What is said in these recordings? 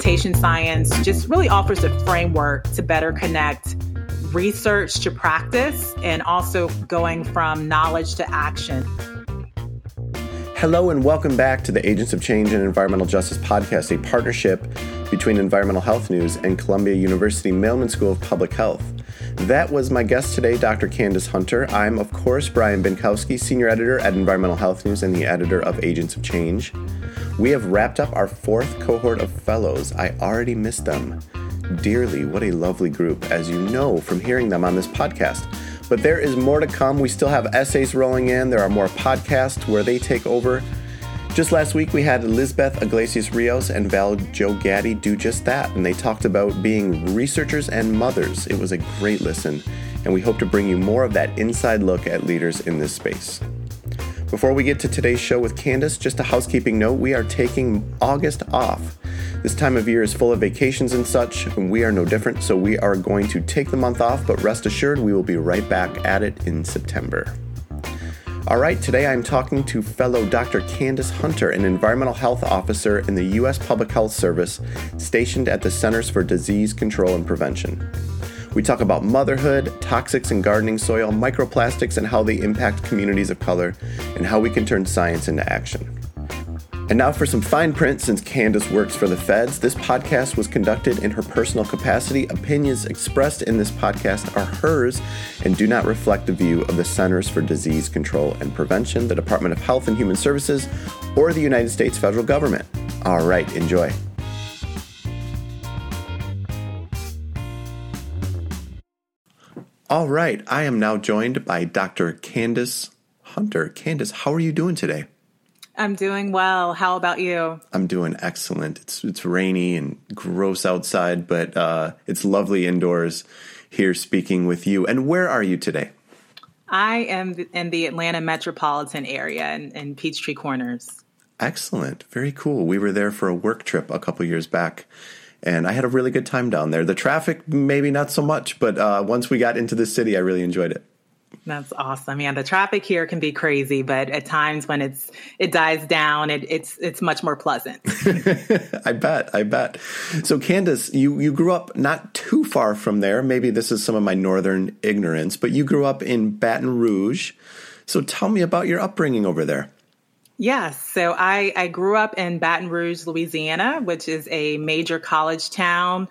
implementation science just really offers a framework to better connect research to practice and also going from knowledge to action. Hello, and welcome back to the Agents of Change and Environmental Justice podcast, a partnership between Environmental Health News and Columbia University Mailman School of Public Health. That was my guest today, Dr. Candis Hunter. I'm, of course, Brian Bienkowski, Senior Editor at Environmental Health News and the editor of Agents of Change. We have wrapped up our fourth cohort of fellows. I already missed them dearly. What a lovely group, as you know from hearing them on this podcast. But there is more to come. We still have essays rolling in. There are more podcasts where they take over. Just last week, we had Elizabeth Iglesias Rios and Val Joe Gaddy do just that, and they talked about being researchers and mothers. It was a great listen, and we hope to bring you more of that inside look at leaders in this space. Before we get to today's show with Candis, just a housekeeping note we are taking August off. This time of year is full of vacations and such, and we are no different, so we are going to take the month off, but rest assured we will be right back at it in September. All right, today I'm talking to fellow Dr. Candis Hunter, an environmental health officer in the U.S. Public Health Service stationed at the Centers for Disease Control and Prevention. We talk about motherhood, toxics in gardening soil, microplastics, and how they impact communities of color, and how we can turn science into action. And now for some fine print since Candis works for the feds. This podcast was conducted in her personal capacity. Opinions expressed in this podcast are hers and do not reflect the view of the Centers for Disease Control and Prevention, the Department of Health and Human Services, or the United States federal government. All right, enjoy. All right, I am now joined by Dr. Candis Hunter. Candis, how are you doing today? I'm doing well. How about you? I'm doing excellent. It's it's rainy and gross outside, but uh, it's lovely indoors here speaking with you. And where are you today? I am in the Atlanta metropolitan area in, in Peachtree Corners. Excellent. Very cool. We were there for a work trip a couple years back and I had a really good time down there. The traffic, maybe not so much, but uh, once we got into the city, I really enjoyed it. That's awesome. Yeah, the traffic here can be crazy, but at times when it's it dies down, it, it's it's much more pleasant. I bet. I bet. So, Candis, you you grew up not too far from there. Maybe this is some of my northern ignorance, but you grew up in Baton Rouge. So, tell me about your upbringing over there. Yes. So I, I grew up in Baton Rouge, Louisiana, which is a major college town.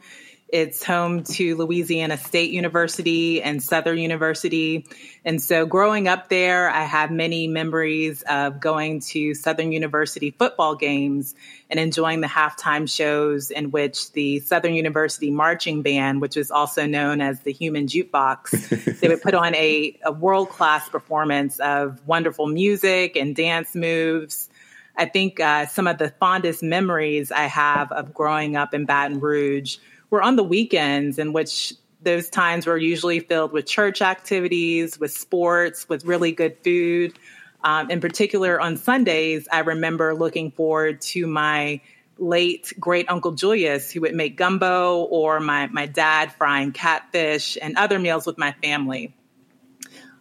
It's home to Louisiana State University and Southern University. And so growing up there, I have many memories of going to Southern University football games and enjoying the halftime shows in which the Southern University marching band, which is also known as the Human Jukebox, they would put on a, a world class performance of wonderful music and dance moves. I think uh, some of the fondest memories I have of growing up in Baton Rouge were on the weekends in which those times were usually filled with church activities, with sports, with really good food. Um, in particular, on Sundays, I remember looking forward to my late great uncle Julius, who would make gumbo, or my, my dad frying catfish and other meals with my family.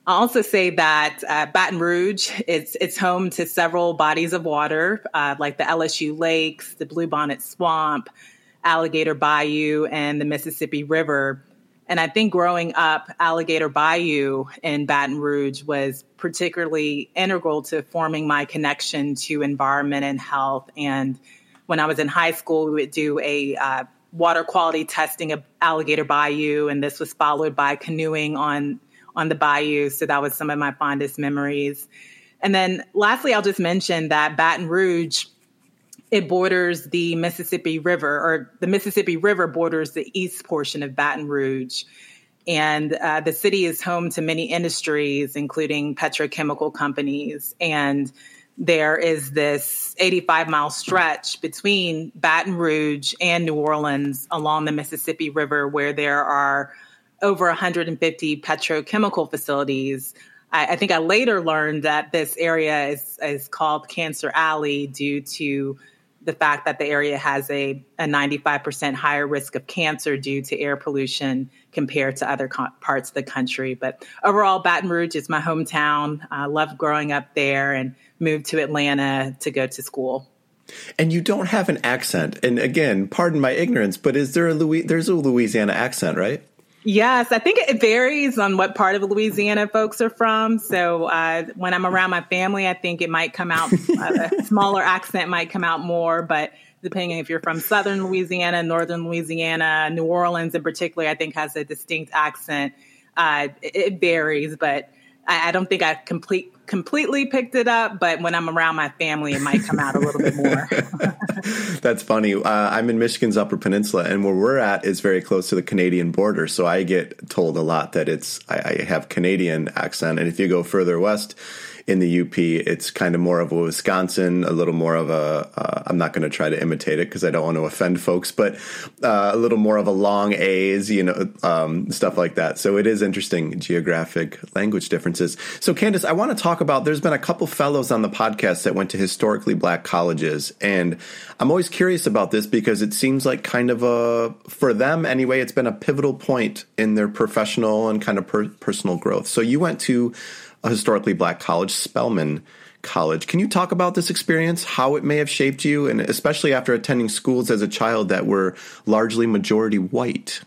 I'll also say that uh, Baton Rouge it's it's home to several bodies of water, uh, like the LSU Lakes, the Bluebonnet Swamp, Alligator Bayou and the Mississippi River. And I think growing up, Alligator Bayou in Baton Rouge was particularly integral to forming my connection to environment and health. And when I was in high school, we would do a uh, water quality testing of Alligator Bayou, and this was followed by canoeing on on the bayou. So that was some of my fondest memories. And then lastly, I'll just mention that Baton Rouge it borders the Mississippi River, or the Mississippi River borders the east portion of Baton Rouge. And uh, the city is home to many industries, including petrochemical companies. And there is this 85 mile stretch between Baton Rouge and New Orleans along the Mississippi River where there are over 150 petrochemical facilities. I, I think I later learned that this area is, is called Cancer Alley due to the fact that the area has a, a 95% higher risk of cancer due to air pollution compared to other co- parts of the country. But overall, Baton Rouge is my hometown. I loved growing up there and moved to Atlanta to go to school. And you don't have an accent. And again, pardon my ignorance, but is there a Louis? There's a Louisiana accent, right? Yes, I think it varies on what part of Louisiana folks are from. So uh, when I'm around my family, I think it might come out a smaller accent might come out more, but depending if you're from southern Louisiana, northern Louisiana, New Orleans in particular, I think has a distinct accent. Uh, it varies, but I, I don't think I complete completely picked it up, but when I'm around my family, it might come out a little bit more. That's funny. Uh, I'm in Michigan's Upper Peninsula, and where we're at is very close to the Canadian border. So I get told a lot that it's I, I have Canadian accent, and if you go further west, in the UP, it's kind of more of a Wisconsin, a little more of a. uh, not going to try to imitate it because I don't want to offend folks, but uh, a little more of a long A's, you know, um, stuff like that. So it is interesting geographic language differences. So Candis, I want to talk about. There's been a couple fellows on the podcast that went to historically black colleges, and I'm always curious about this because it seems like kind of a for them anyway. It's been a pivotal point in their professional and kind of per- personal growth. So you went to a historically black college, Spelman College. Can you talk about this experience, how it may have shaped you, and especially after attending schools as a child that were largely majority white?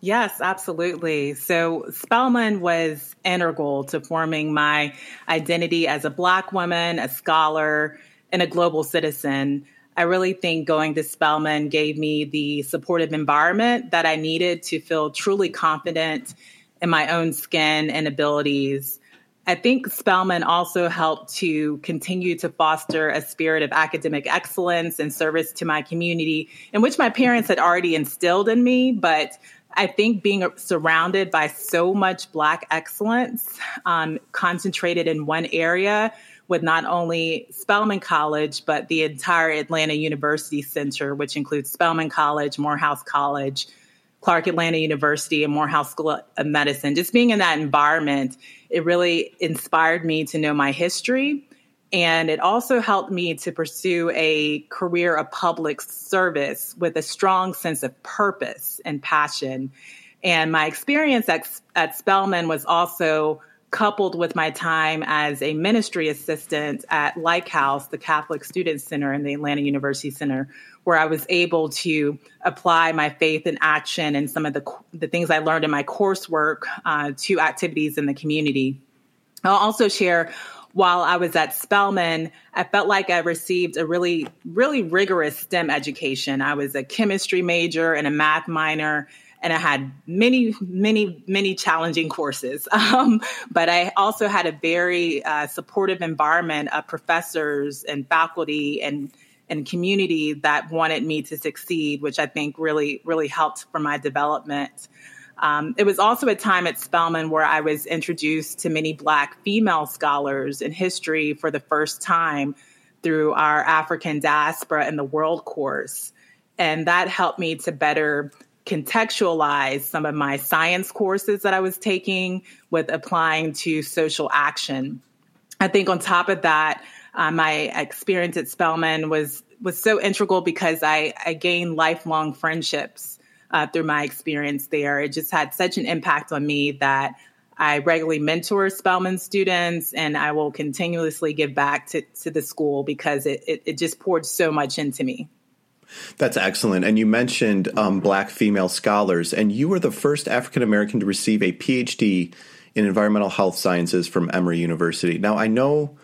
Yes, absolutely. So Spelman was integral to forming my identity as a Black woman, a scholar, and a global citizen. I really think going to Spelman gave me the supportive environment that I needed to feel truly confident in my own skin and abilities. I think Spelman also helped to continue to foster a spirit of academic excellence and service to my community, in which my parents had already instilled in me. But I think being surrounded by so much Black excellence um, concentrated in one area with not only Spelman College, but the entire Atlanta University Center, which includes Spelman College, Morehouse College, Clark Atlanta University and Morehouse School of Medicine, just being in that environment, it really inspired me to know my history. And it also helped me to pursue a career of public service with a strong sense of purpose and passion. And my experience at, at Spelman was also coupled with my time as a ministry assistant at Lyke House, the Catholic Student Center in the Atlanta University Center, where I was able to apply my faith in action and some of the, the things I learned in my coursework uh, to activities in the community. I'll also share while I was at Spelman, I felt like I received a really, really rigorous STEM education. I was a chemistry major and a math minor and I had many, many, many challenging courses. Um, but I also had a very uh, supportive environment of professors and faculty and and community that wanted me to succeed, which I think really, really helped for my development. Um, it was also a time at Spelman where I was introduced to many Black female scholars in history for the first time through our African diaspora in the world course. And that helped me to better contextualize some of my science courses that I was taking with applying to social action. I think on top of that, uh, my experience at Spelman was was so integral because I, I gained lifelong friendships uh, through my experience there. It just had such an impact on me that I regularly mentor Spelman students and I will continuously give back to, to the school because it, it, it just poured so much into me. That's excellent. And you mentioned um, black female scholars, and you were the first African American to receive a PhD in environmental health sciences from Emory University. Now, I know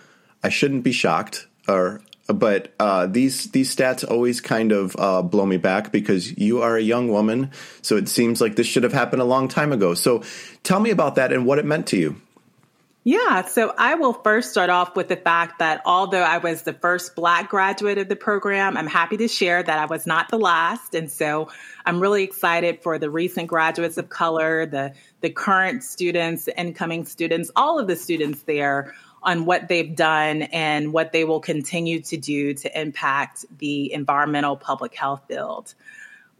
I shouldn't be shocked, or but uh, these these stats always kind of uh, blow me back because you are a young woman, so it seems like this should have happened a long time ago. So, tell me about that and what it meant to you. Yeah, so I will first start off with the fact that although I was the first Black graduate of the program, I'm happy to share that I was not the last. And so I'm really excited for the recent graduates of color, the, the current students, the incoming students, all of the students there on what they've done and what they will continue to do to impact the environmental public health field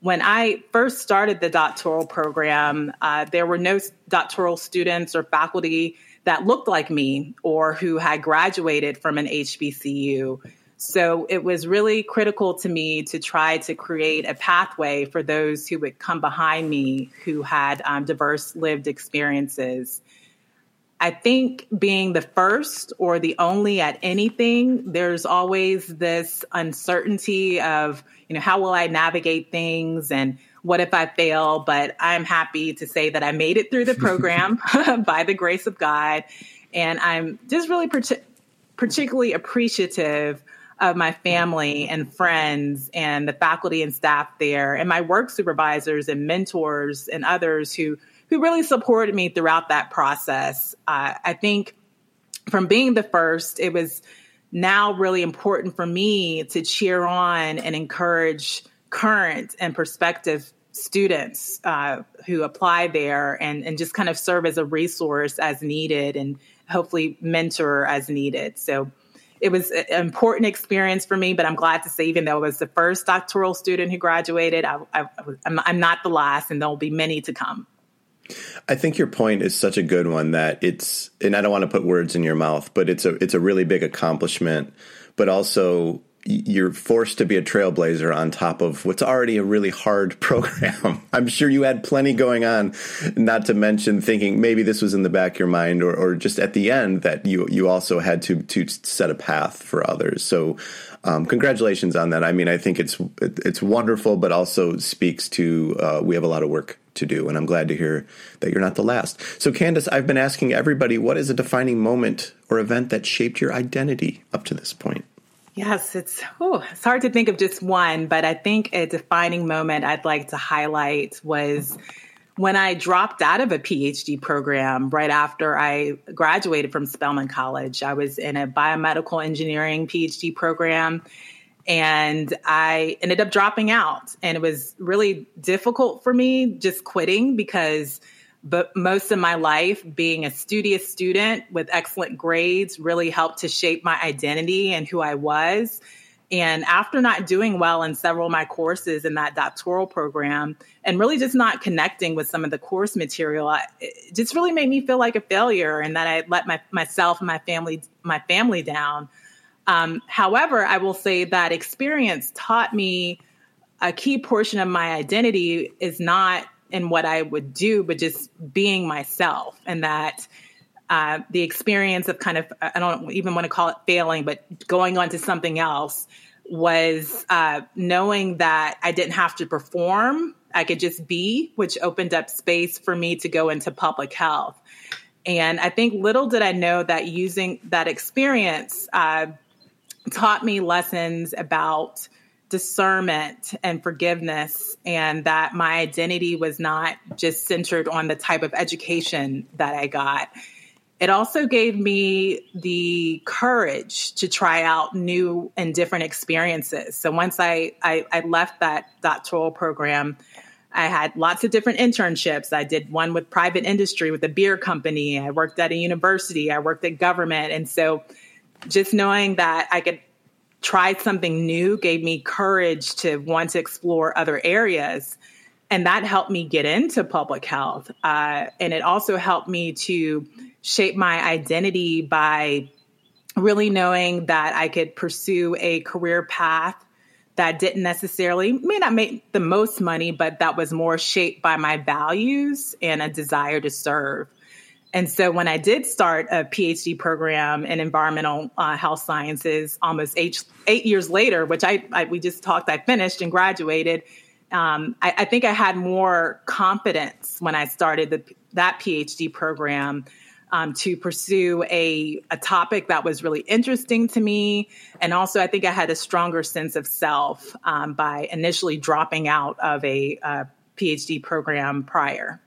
when I first started the doctoral program, uh, there were no doctoral students or faculty that looked like me or who had graduated from an HBCU. So it was really critical to me to try to create a pathway for those who would come behind me who had um, diverse lived experiences. I think being the first or the only at anything, there's always this uncertainty of, you know, how will I navigate things and what if I fail? But I'm happy to say that I made it through the program by the grace of God. And I'm just really particularly appreciative of my family and friends and the faculty and staff there and my work supervisors and mentors and others who who really supported me throughout that process. Uh, I think from being the first, it was now really important for me to cheer on and encourage current and prospective students uh, who apply there and, and just kind of serve as a resource as needed and hopefully mentor as needed. So it was an important experience for me, but I'm glad to say, even though I was the first doctoral student who graduated, I, I'm not the last, and there will be many to come. I think your point is such a good one that it's, and I don't want to put words in your mouth, but it's a it's a really big accomplishment, but also you're forced to be a trailblazer on top of what's already a really hard program. I'm sure you had plenty going on, not to mention thinking maybe this was in the back of your mind or, or just at the end that you you also had to to set a path for others. So um, congratulations on that. I mean, I think it's it's wonderful, but also speaks to uh, we have a lot of work to do, and I'm glad to hear that you're not the last. So, Candis, I've been asking everybody, what is a defining moment or event that shaped your identity up to this point? Yes, it's oh, it's hard to think of just one, but I think a defining moment I'd like to highlight was when I dropped out of a PhD program right after I graduated from Spelman College. I was in a biomedical engineering PhD program and I ended up dropping out. And it was really difficult for me just quitting because but most of my life being a studious student with excellent grades really helped to shape my identity and who I was. And after not doing well in several of my courses in that doctoral program and really just not connecting with some of the course material, it just really made me feel like a failure and that I let my, myself and my family, my family down. Um, however, I will say that experience taught me a key portion of my identity is not in what I would do, but just being myself. And that uh, the experience of kind of, I don't even want to call it failing, but going on to something else was uh, knowing that I didn't have to perform. I could just be, which opened up space for me to go into public health. And I think little did I know that using that experience uh, taught me lessons about discernment and forgiveness, and that my identity was not just centered on the type of education that I got. It also gave me the courage to try out new and different experiences. So once I, I, I left that doctoral program, I had lots of different internships. I did one with private industry with a beer company. I worked at a university. I worked at government. And so just knowing that I could tried something new gave me courage to want to explore other areas. And that helped me get into public health. Uh, and it also helped me to shape my identity by really knowing that I could pursue a career path that didn't necessarily, may not make the most money, but that was more shaped by my values and a desire to serve. And so when I did start a PhD program in environmental uh, health sciences, almost eight, eight years later, which I, I, we just talked, I finished and graduated. Um, I, I, think I had more confidence when I started the, that PhD program um, to pursue a, a topic that was really interesting to me. And also, I think I had a stronger sense of self um, by initially dropping out of a, a PhD program prior.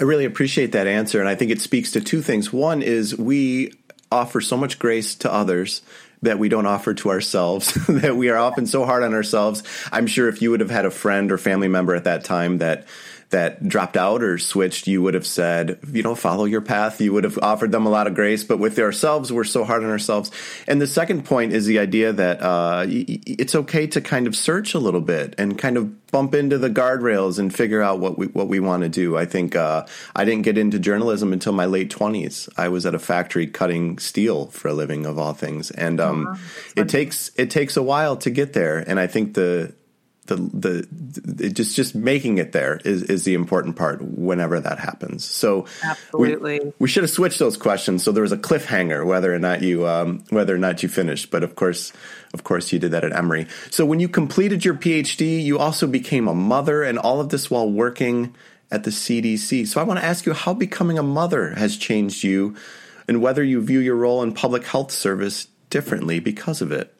I really appreciate that answer. And I think it speaks to two things. One is we offer so much grace to others that we don't offer to ourselves, that we are often so hard on ourselves. I'm sure if you would have had a friend or family member at that time that that dropped out or switched, you would have said, you know, follow your path. You would have offered them a lot of grace. But with ourselves, we're so hard on ourselves. And the second point is the idea that uh, it's okay to kind of search a little bit and kind of bump into the guardrails and figure out what we what we want to do. I think uh, I didn't get into journalism until my late twenties. I was at a factory cutting steel for a living, of all things, and um, it takes it takes a while to get there. And I think the the the just just making it there is is the important part whenever that happens. So absolutely, we, we should have switched those questions. So there was a cliffhanger whether or not you um, whether or not you finished. But of course, of course, you did that at Emory. So when you completed your PhD, you also became a mother, and all of this while working at the CDC. So I want to ask you how becoming a mother has changed you, and whether you view your role in public health service differently because of it.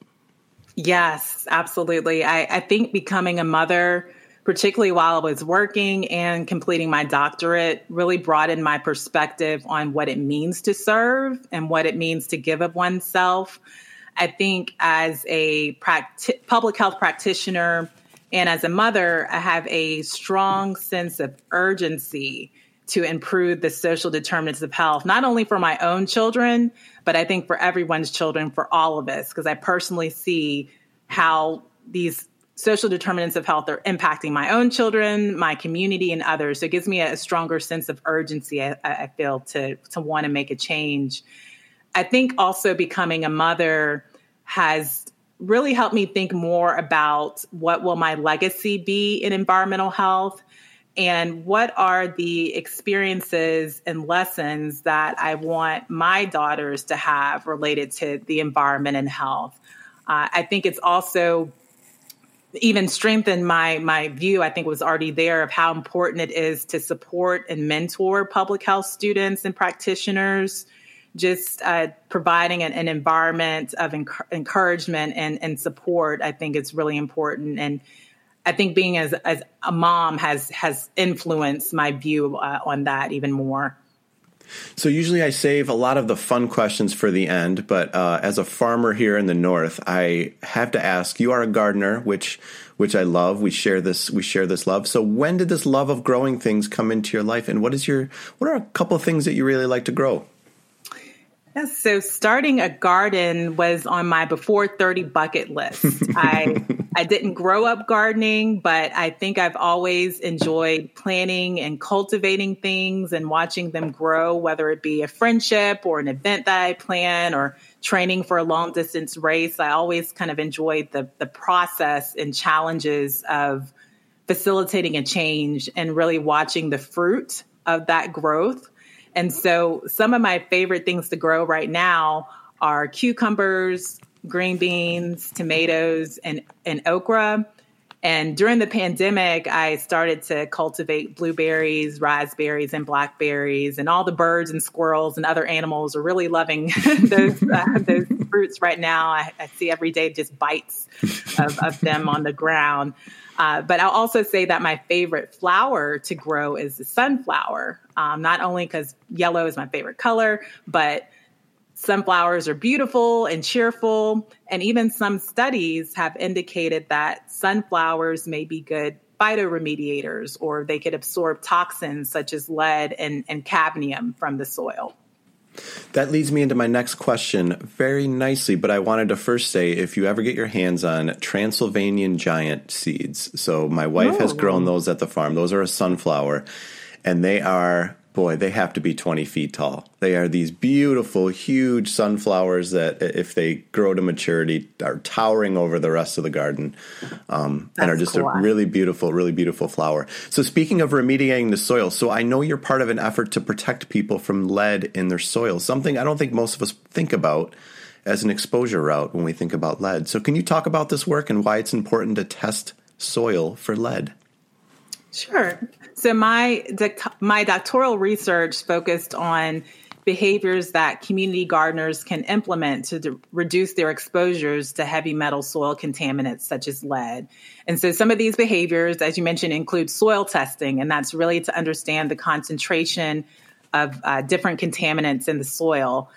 Yes, absolutely. I, I think becoming a mother, particularly while I was working and completing my doctorate, really broadened my perspective on what it means to serve and what it means to give of oneself. I think as a practi- public health practitioner and as a mother, I have a strong sense of urgency to improve the social determinants of health, not only for my own children, but I think for everyone's children, for all of us, because I personally see how these social determinants of health are impacting my own children, my community, and others. So it gives me a, stronger sense of urgency, I, I feel, to, to want to make a change. I think also becoming a mother has really helped me think more about what will my legacy be in environmental health and what are the experiences and lessons that I want my daughters to have related to the environment and health. Uh, I think it's also even strengthened my my view. I think was already there of how important it is to support and mentor public health students and practitioners. Just uh, providing an, an, environment of enc- encouragement and, and support, I think, is really important. And I think being as, as a mom has has influenced my view uh, on that even more. So usually I save a lot of the fun questions for the end, but uh, as a farmer here in the north, I have to ask. You are a gardener, which which I love. We share this we share this love. So when did this love of growing things come into your life, and what is your what are a couple things that you really like to grow? Yes, so starting a garden was on my before 30 bucket list. I I didn't grow up gardening, but I think I've always enjoyed planning and cultivating things and watching them grow, whether it be a friendship or an event that I plan or training for a long distance race. I always kind of enjoyed the the process and challenges of facilitating a change and really watching the fruit of that growth. And so some of my favorite things to grow right now are cucumbers, green beans, tomatoes, and, and okra. And during the pandemic, I started to cultivate blueberries, raspberries, and blackberries, and all the birds and squirrels and other animals are really loving those uh, those fruits right now. I, I, see every day just bites of, of them on the ground. Uh, but I'll also say that my favorite flower to grow is the sunflower, um, not only because yellow is my favorite color, but sunflowers are beautiful and cheerful. And even some studies have indicated that sunflowers may be good phytoremediators or they could absorb toxins such as lead and, and cadmium from the soil. That leads me into my next question very nicely, but I wanted to first say if you ever get your hands on Transylvanian giant seeds. So my wife oh. has grown those at the farm. Those are a sunflower, and they are boy, they have to be 20 feet tall. They are these beautiful, huge sunflowers that, if they grow to maturity, are towering over the rest of the garden um, and are just cool. a really beautiful, really beautiful flower. So, speaking of remediating the soil, so I know you're part of an effort to protect people from lead in their soil, something I don't think most of us think about as an exposure route when we think about lead. So, can you talk about this work and why it's important to test soil for lead? Sure. So my my doctoral research focused on behaviors that community gardeners can implement to reduce their exposures to heavy metal soil contaminants such as lead. And so some of these behaviors, as you mentioned, include soil testing, and that's really to understand the concentration of uh, different contaminants in the soil.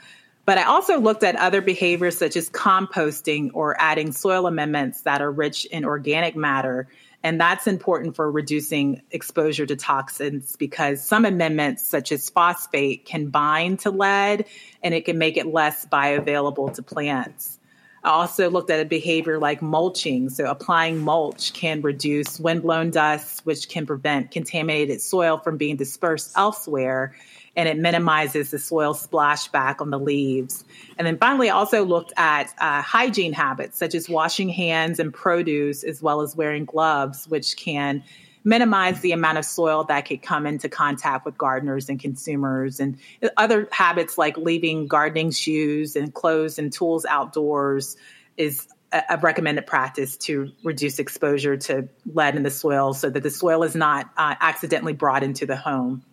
But I also looked at other behaviors such as composting or adding soil amendments that are rich in organic matter and that's important for reducing exposure to toxins because some amendments, such as phosphate, can bind to lead and it can make it less bioavailable to plants. I also looked at a behavior like mulching. So, applying mulch can reduce windblown dust, which can prevent contaminated soil from being dispersed elsewhere. And it minimizes the soil splashback on the leaves. And then finally, also looked at uh, hygiene habits such as washing hands and produce, as well as wearing gloves, which can minimize the amount of soil that could come into contact with gardeners and consumers and other habits like leaving gardening shoes and clothes and tools outdoors is a recommended practice to reduce exposure to lead in the soil so that the soil is not uh, accidentally brought into the home.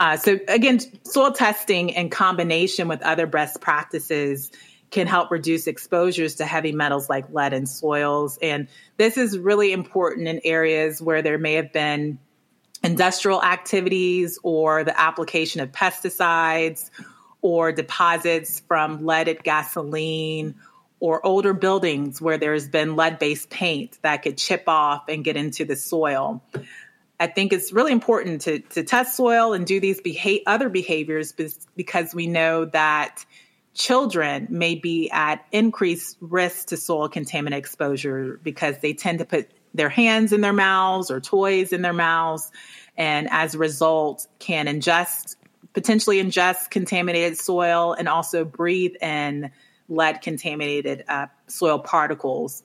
Uh, so again, soil testing in combination with other best practices can help reduce exposures to heavy metals like lead in soils. And this is really important in areas where there may have been industrial activities or the application of pesticides or deposits from leaded gasoline or older buildings where there's been lead based paint that could chip off and get into the soil. I think it's really important to, to test soil and do these beha- other behaviors because we know that children may be at increased risk to soil contaminant exposure because they tend to put their hands in their mouths or toys in their mouths and as a result can ingest potentially ingest contaminated soil and also breathe in lead contaminated uh, soil particles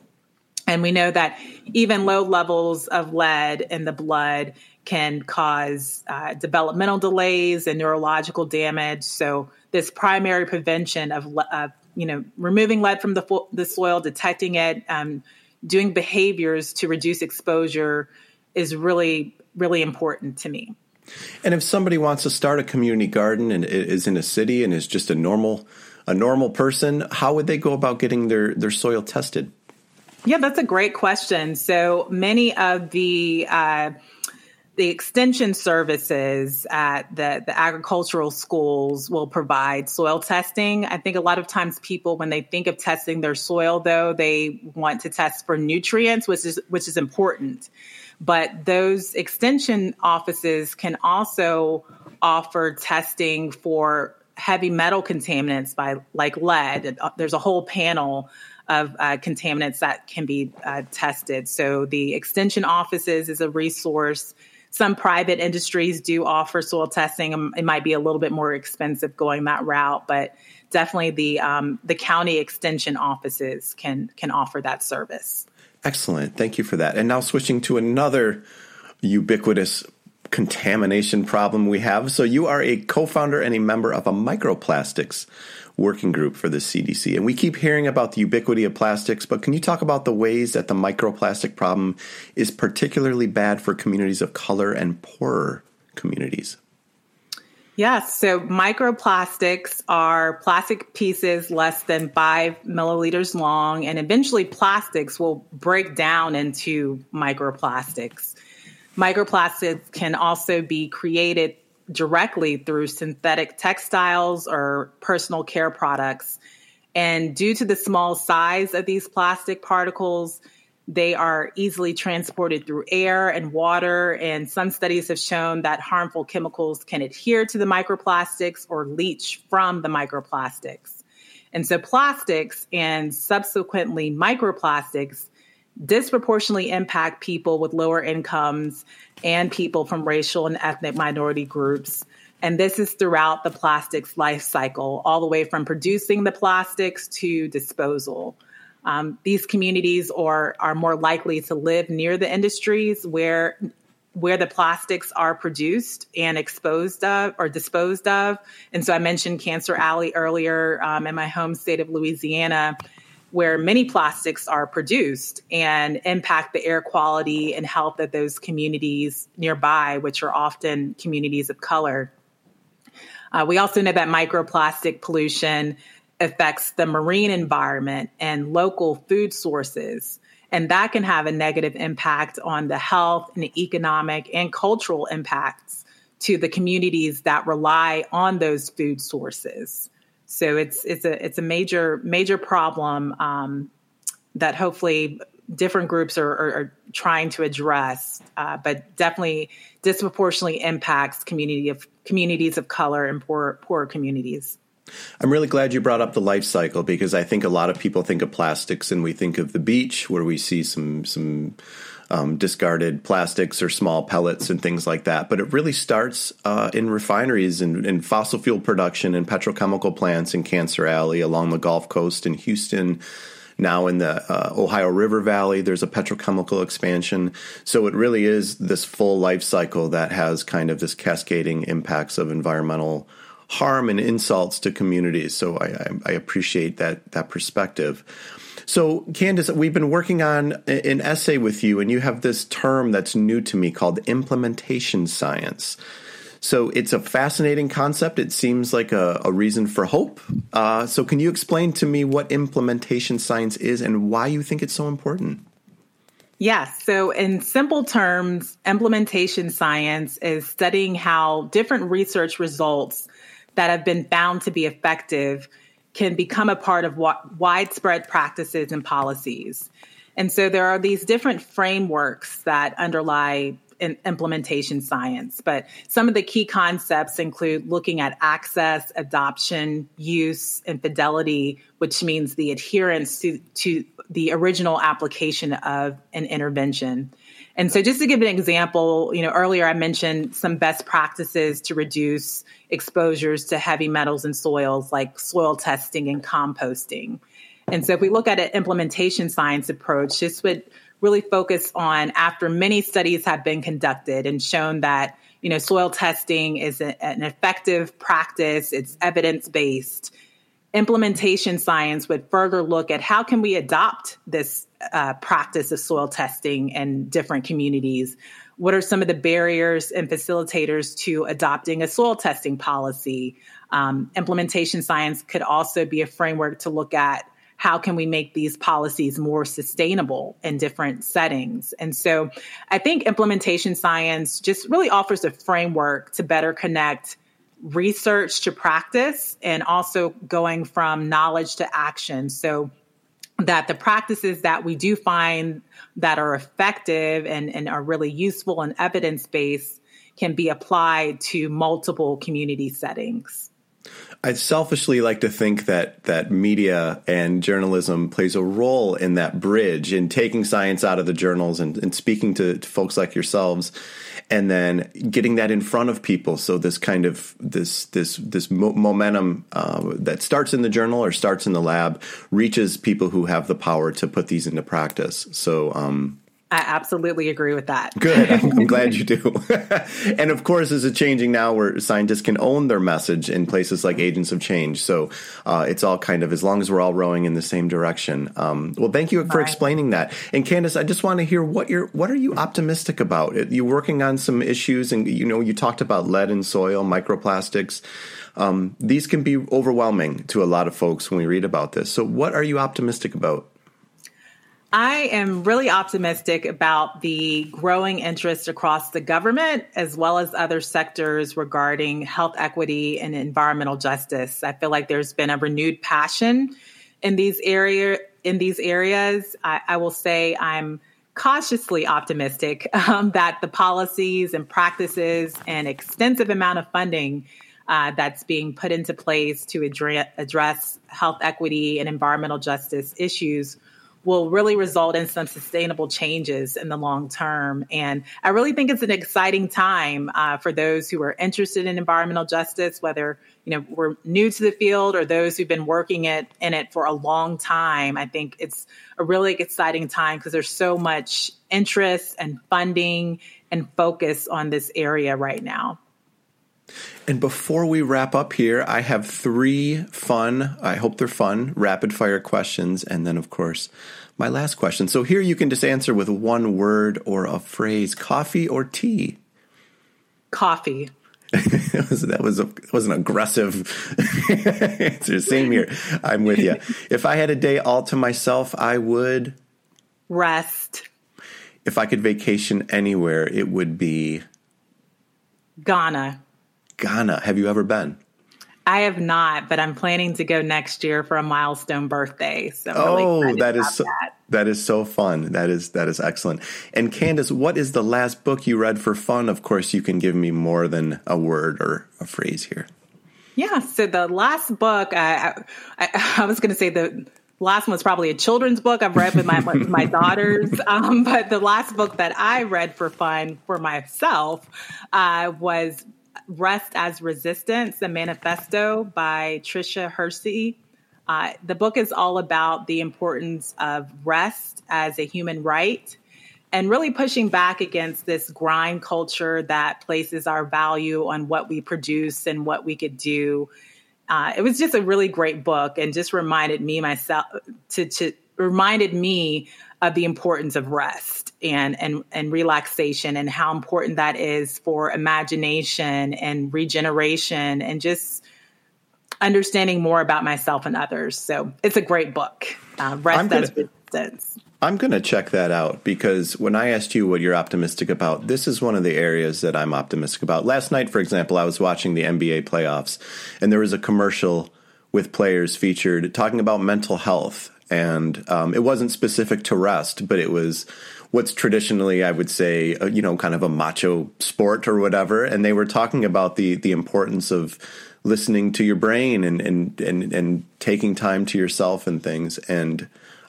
and we know that even low levels of lead in the blood can cause uh, developmental delays and neurological damage. So this primary prevention of, you know removing lead from the fo- the soil, detecting it, um, doing behaviors to reduce exposure is really really important to me. And if somebody wants to start a community garden and is in a city and is just a normal a normal person, how would they go about getting their their soil tested? Yeah, that's a great question. So many of the uh, the extension services at the, the agricultural schools will provide soil testing. I think a lot of times people, when they think of testing their soil, though, they want to test for nutrients, which is which is important. But those extension offices can also offer testing for heavy metal contaminants by like lead. There's a whole panel of uh, contaminants that can be uh, tested. So the extension offices is a resource some private industries do offer soil testing. Um, it might be a little bit more expensive going that route, but definitely the um, the county extension offices can can offer that service. Excellent, thank you for that. And now switching to another ubiquitous contamination problem we have. So you are a co-founder and a member of a microplastics working group for the CDC. And we keep hearing about the ubiquity of plastics, but can you talk about the ways that the microplastic problem is particularly bad for communities of color and poorer communities? Yes. So microplastics are plastic pieces less than five milliliters long, and eventually plastics will break down into microplastics. Microplastics can also be created directly through synthetic textiles or personal care products. And due to the small size of these plastic particles, they are easily transported through air and water. And some studies have shown that harmful chemicals can adhere to the microplastics or leach from the microplastics. And so, plastics and subsequently microplastics disproportionately impact people with lower incomes and people from racial and ethnic minority groups. And this is throughout the plastics life cycle, all the way from producing the plastics to disposal. Um, these communities are, are more likely to live near the industries where where the plastics are produced and exposed of or disposed of. And so I mentioned Cancer Alley earlier um, in my home state of Louisiana where many plastics are produced and impact the air quality and health of those communities nearby, which are often communities of color. Uh, we also know that microplastic pollution affects the marine environment and local food sources. And that can have a negative impact on the health and the economic and cultural impacts to the communities that rely on those food sources. So it's it's a it's a major major problem um, that hopefully different groups are, are, are trying to address, uh, but definitely disproportionately impacts community of communities of color and poor poor communities. I'm really glad you brought up the life cycle because I think a lot of people think of plastics and we think of the beach where we see some some um, discarded plastics or small pellets and things like that. But it really starts uh, in refineries and, and, fossil fuel production and petrochemical plants in Cancer Alley along the Gulf Coast in Houston. Now in the uh, Ohio River Valley, there's a petrochemical expansion. So it really is this full life cycle that has kind of this cascading impacts of environmental harm and insults to communities. So I, I, I appreciate that that perspective. So, Candis, we've been working on an essay with you, and you have this term that's new to me called implementation science. So, it's a fascinating concept. It seems like a, a reason for hope. Uh, so, can you explain to me what implementation science is and why you think it's so important? Yes. So, in simple terms, implementation science is studying how different research results that have been found to be effective can become a part of widespread practices and policies. And so there are these different frameworks that underlie implementation science. But some of the key concepts include looking at access, adoption, use, and fidelity, which means the adherence to, to the original application of an intervention. And so just to give an example, you know, earlier I mentioned some best practices to reduce exposures to heavy metals in soils like soil testing and composting. And so if we look at an implementation science approach, this would really focus on after many studies have been conducted and shown that, you know, soil testing is a, an effective practice, it's evidence-based. Implementation science would further look at how can we adopt this uh, practice of soil testing in different communities? What are some of the barriers and facilitators to adopting a soil testing policy? Um, implementation science could also be a framework to look at how can we make these policies more sustainable in different settings and so i think implementation science just really offers a framework to better connect research to practice and also going from knowledge to action so that the practices that we do find that are effective and, and are really useful and evidence based can be applied to multiple community settings. I selfishly like to think that that media and journalism plays a role in that bridge in taking science out of the journals and, and speaking to, to, folks like yourselves, and then getting that in front of people. So this kind of this this this mo- momentum uh, that starts in the journal or starts in the lab reaches people who have the power to put these into practice. So um, I absolutely agree with that. Good. I'm, glad you do. and of course, is it changing now where scientists can own their message in places like Agents of Change? So uh, it's all kind of as long as we're all rowing in the same direction. Um, well, thank you for explaining that. And Candis, I just want to hear what you're what are you optimistic about? You're working on some issues, and you know you talked about lead in soil, microplastics. Um, these can be overwhelming to a lot of folks when we read about this. So, what are you optimistic about? I am really optimistic about the growing interest across the government as well as other sectors regarding health equity and environmental justice. I feel like there's been a renewed passion in these area in these areas. I, I will say I'm cautiously optimistic um, that the policies and practices and extensive amount of funding uh, that's being put into place to address, address health equity and environmental justice issues will really result in some sustainable changes in the long term. And I really think it's an exciting time uh, for those who are interested in environmental justice, whether you know we're new to the field or those who've been working it in it for a long time. I think it's a really exciting time because there's so much interest and funding and focus on this area right now. And before we wrap up here, I have three fun, I hope they're fun, rapid fire questions. And then, of course, my last question. So here you can just answer with one word or a phrase coffee or tea? Coffee. that was a was an aggressive answer. Same here. I'm with you. If I had a day all to myself, I would rest. If I could vacation anywhere, it would be Ghana. Ghana. Have you ever been? I have not, but I'm planning to go next year for a milestone birthday. So I'm oh, really that is so, that. that is so fun. That is that is excellent. And Candis, what is the last book you read for fun? Of course, you can give me more than a word or a phrase here. Yeah. So the last book, I I, I was going to say the last one was probably a children's book I've read with my my daughters. Um, but the last book that I read for fun for myself uh, was Rest as Resistance, a manifesto by Tricia Hersey. Uh, the book is all about the importance of rest as a human right and really pushing back against this grind culture that places our value on what we produce and what we could do. Uh, it was just a really great book and just reminded me myself to, to reminded me of the importance of rest and and and relaxation and how important that is for imagination and regeneration and just understanding more about myself and others. So it's a great book. Uh, rest gonna, as resistance. I'm going to check that out because when I asked you what you're optimistic about, this is one of the areas that I'm optimistic about. Last night, for example, I was watching the NBA playoffs, and there was a commercial with players featured talking about mental health and um, it wasn't specific to rest, but it was what's traditionally, I would say, uh, you know, kind of a macho sport or whatever. And they were talking about the the importance of listening to your brain and and and, and taking time to yourself and things and.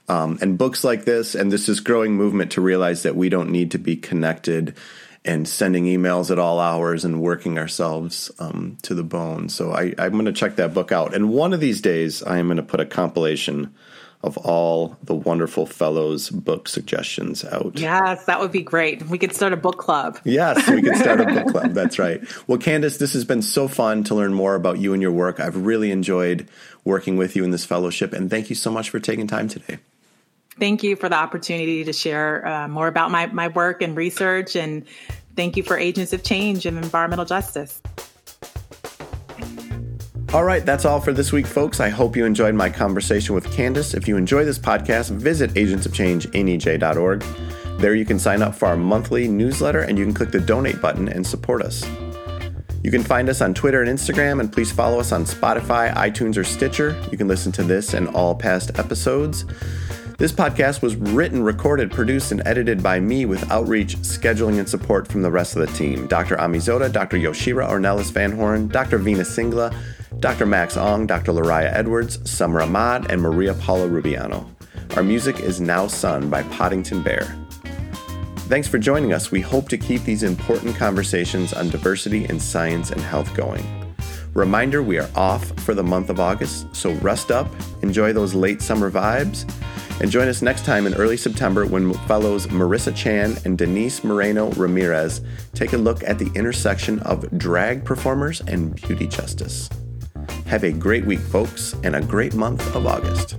Um, and books like this, and this is growing movement to realize that we don't need to be connected and sending emails at all hours and working ourselves um, to the bone. So I, I'm going to check that book out. And one of these days, I am going to put a compilation of all the wonderful fellows book suggestions out. Yes, that would be great. We could start a book club. Yes, we could start a book club. That's right. Well, Candis, this has been so fun to learn more about you and your work. I've really enjoyed working with you in this fellowship, and thank you so much for taking time today. Thank you for the opportunity to share uh, more about my, my work and research, and thank you for Agents of Change and Environmental Justice. All right, that's all for this week, folks. I hope you enjoyed my conversation with Candis. If you enjoy this podcast, visit agentsofchange.nej.org. There you can sign up for our monthly newsletter and you can click the donate button and support us. You can find us on Twitter and Instagram, and please follow us on Spotify, iTunes, or Stitcher. You can listen to this and all past episodes. This podcast was written, recorded, produced, and edited by me with outreach, scheduling, and support from the rest of the team Dr. Ami Zota, Dr. Yoshira Ornelas Van Horn, Dr. Veena Singla, Dr. Max Ong, Dr. Lariah Edwards, Summer Ahmad, and Maria Paula Rubiano. Our music is now sung by Poddington Bear. Thanks for joining us. We hope to keep these important conversations on diversity in science and health going. Reminder we are off for the month of August, so rest up, enjoy those late summer vibes, and join us next time in early September when fellows Marissa Chan and Denise Moreno Ramirez take a look at the intersection of drag performers and beauty justice. Have a great week, folks, and a great month of August.